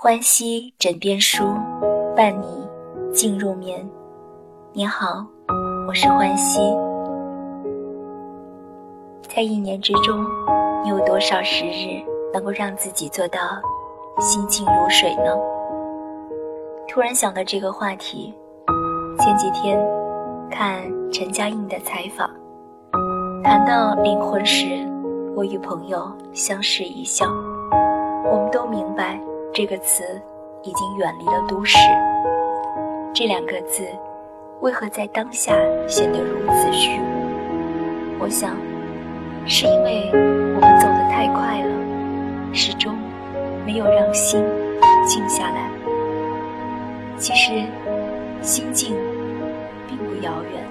欢喜枕边书，伴你进入眠。你好，我是欢喜。在一年之中，你有多少时日能够让自己做到心静如水呢？突然想到这个话题，前几天看陈嘉映的采访，谈到灵魂时，我与朋友相视一笑。我们都明白，这个词已经远离了都市。这两个字，为何在当下显得如此虚无？我想，是因为我们走得太快了，始终没有让心静下来。其实，心静并不遥远。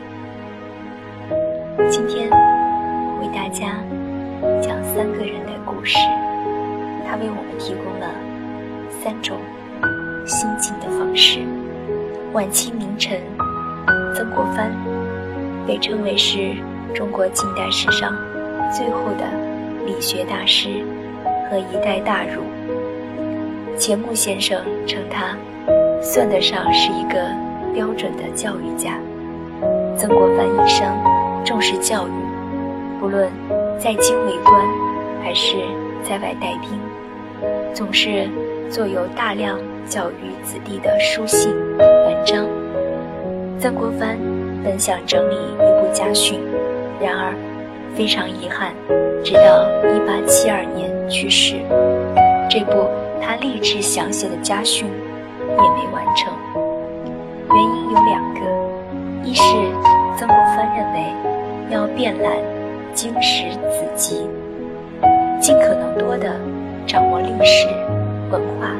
今天，为大家讲三个人的故事。他为我们提供了三种心境的方式。晚清名臣曾国藩被称为是中国近代史上最后的理学大师和一代大儒。钱穆先生称他算得上是一个标准的教育家。曾国藩一生重视教育，不论在京为官还是在外带兵。总是作有大量教育子弟的书信文章。曾国藩本想整理一部家训，然而非常遗憾，直到1872年去世，这部他立志想写的家训也没完成。原因有两个：一是曾国藩认为要遍览经史子集，尽可能多的。掌握历史、文化、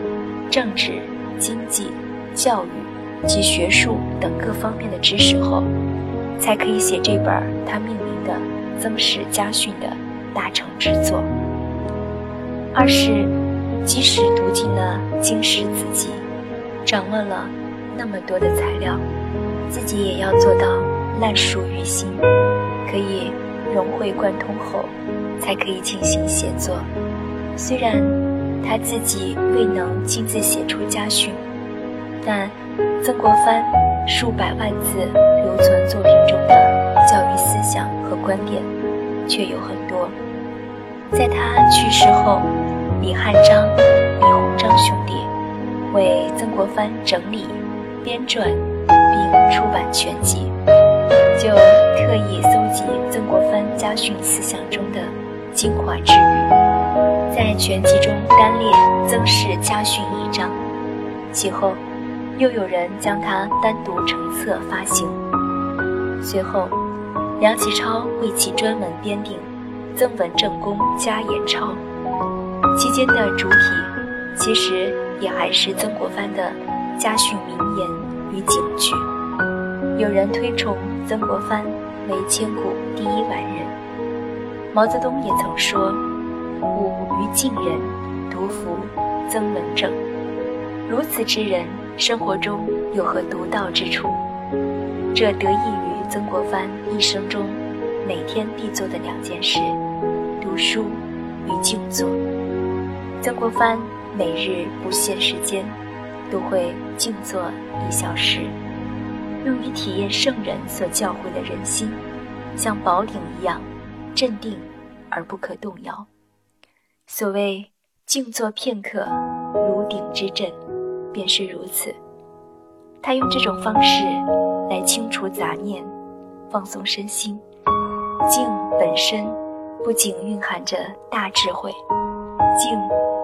政治、经济、教育及学术等各方面的知识后，才可以写这本他命名的《曾氏家训》的大成之作。二是，即使读尽了经史子集，掌握了那么多的材料，自己也要做到烂熟于心，可以融会贯通后，才可以进行写作。虽然他自己未能亲自写出家训，但曾国藩数百万字留存作品中的教育思想和观点却有很多。在他去世后，李汉章、李鸿章兄弟为曾国藩整理、编撰并出版全集，就特意搜集曾国藩家训思想中的精华之语。在全集中单列《曾氏家训》一章，其后又有人将它单独成册发行。随后，梁启超为其专门编订《曾文正公家言钞》，期间的主体其实也还是曾国藩的家训名言与警句。有人推崇曾国藩为千古第一完人，毛泽东也曾说。吾于近人独服曾文正，如此之人，生活中有何独到之处？这得益于曾国藩一生中每天必做的两件事：读书与静坐。曾国藩每日不限时间，都会静坐一小时，用于体验圣人所教诲的人心，像宝鼎一样镇定而不可动摇。所谓静坐片刻，如鼎之振，便是如此。他用这种方式来清除杂念，放松身心。静本身不仅蕴含着大智慧，静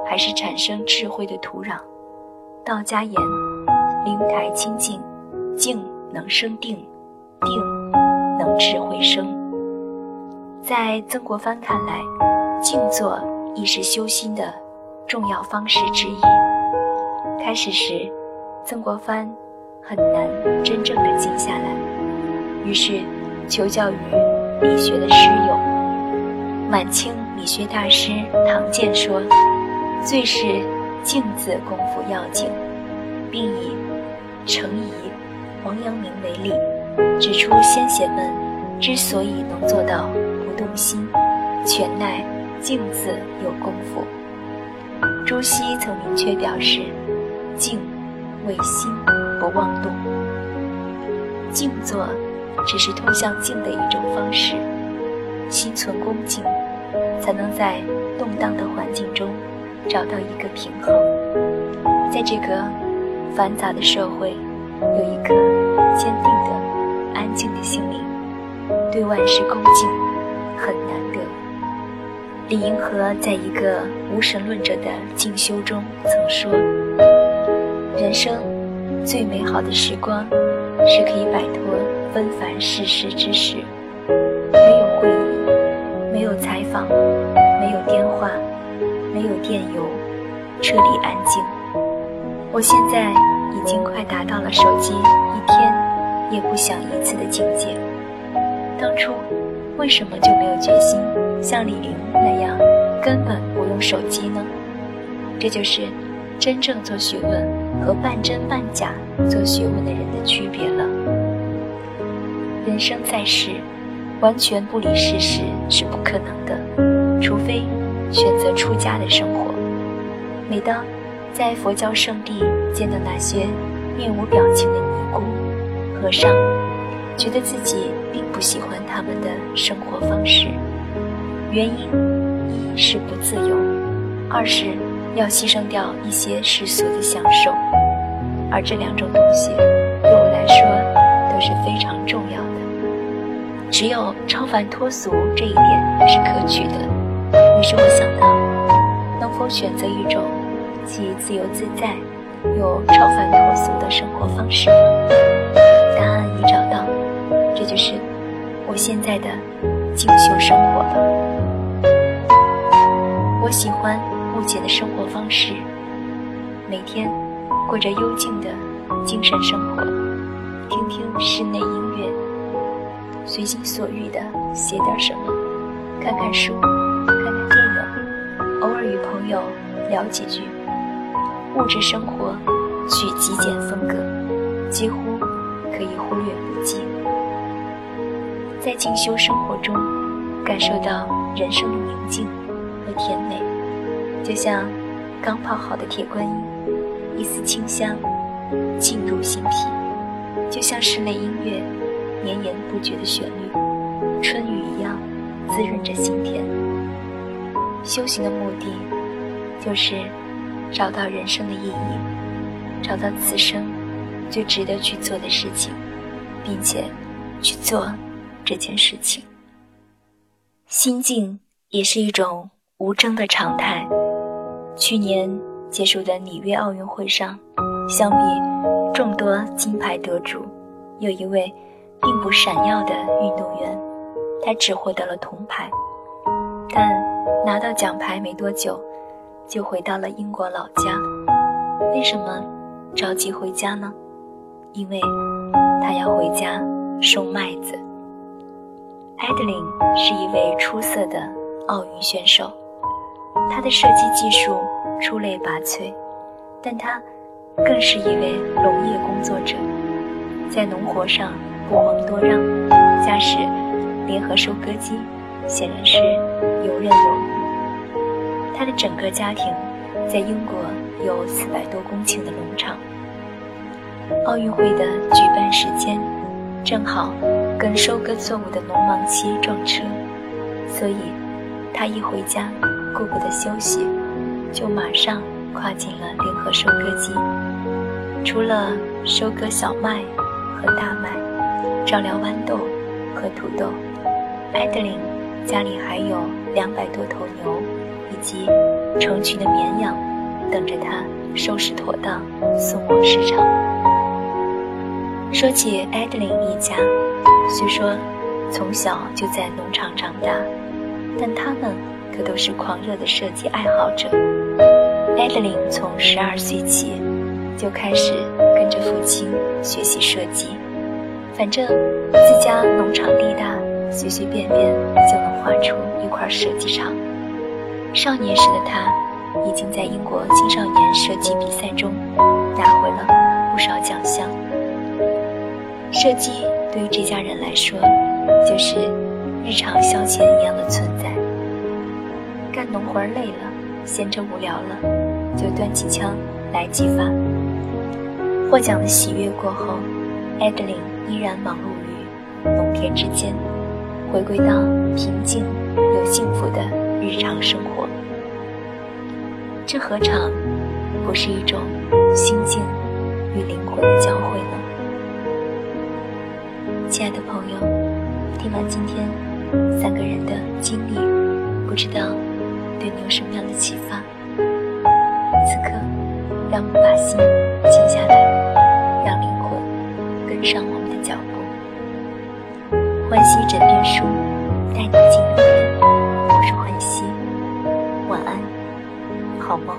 还是产生智慧的土壤。道家言：灵台清净，静能生定，定能智慧生。在曾国藩看来，静坐。亦是修心的重要方式之一。开始时，曾国藩很难真正的静下来，于是求教于理学的师友。晚清理学大师唐建说：“最是静字功夫要紧，并以程颐、王阳明为例，指出先贤们之所以能做到不动心，全赖。”静字有功夫。朱熹曾明确表示，静为心不妄动。静坐只是通向静的一种方式，心存恭敬，才能在动荡的环境中找到一个平衡。在这个繁杂的社会，有一颗坚定的、安静的心灵，对万事恭敬很难。李银河在一个无神论者的进修中曾说：“人生最美好的时光，是可以摆脱纷繁世事之事，没有会议，没有采访，没有电话，没有电邮，彻底安静。我现在已经快达到了手机一天也不响一次的境界。当初为什么就没有决心？”像李玲那样，根本不用手机呢。这就是真正做学问和半真半假做学问的人的区别了。人生在世，完全不理世事是不可能的，除非选择出家的生活。每当在佛教圣地见到那些面无表情的尼姑、和尚，觉得自己并不喜欢他们的生活方式。原因一是不自由，二是要牺牲掉一些世俗的享受，而这两种东西对我来说都是非常重要的。只有超凡脱俗这一点是可取的。于是我想到，能否选择一种既自由自在又超凡脱俗的生活方式？答案已找到，这就是我现在的静修生活了。我喜欢目前的生活方式，每天过着幽静的精神生活，听听室内音乐，随心所欲的写点什么，看看书，看看电影，偶尔与朋友聊几句。物质生活取极简风格，几乎可以忽略不计。在静修生活中，感受到人生的宁静。和甜美，就像刚泡好的铁观音，一丝清香沁入心脾；就像室内音乐绵延不绝的旋律，春雨一样滋润着心田。修行的目的，就是找到人生的意义，找到此生最值得去做的事情，并且去做这件事情。心境也是一种。无争的常态。去年结束的里约奥运会上，相比众多金牌得主，有一位并不闪耀的运动员，他只获得了铜牌。但拿到奖牌没多久，就回到了英国老家。为什么着急回家呢？因为他要回家收麦子。艾德琳是一位出色的奥运选手。他的射击技术出类拔萃，但他更是一位农业工作者，在农活上不遑多让。驾驶联合收割机显然是游刃有余。他的整个家庭在英国有四百多公顷的农场。奥运会的举办时间正好跟收割作物的农忙期撞车，所以他一回家。顾不得休息，就马上跨进了联合收割机。除了收割小麦和大麦，照料豌豆和土豆，艾德琳家里还有两百多头牛，以及成群的绵羊，等着他收拾妥当送往市场。说起艾德琳一家，虽说从小就在农场长大，但他们。可都是狂热的设计爱好者。艾德琳从十二岁起就开始跟着父亲学习设计，反正自家农场地大，随随便便就能画出一块设计场。少年时的他已经在英国青少年设计比赛中拿回了不少奖项。设计对于这家人来说，就是日常消遣一样的存在。干农活累了，闲着无聊了，就端起枪来几发。获奖的喜悦过后，艾德琳依然忙碌于农田之间，回归到平静又幸福的日常生活。这何尝不是一种心境与灵魂的交汇呢？亲爱的朋友，听完今天三个人的经历，不知道对你有什么样的启发？此刻，让我们把心静下来，让灵魂跟上我们的脚步。欢喜枕边书，带你进入我是欢喜，晚安，好梦。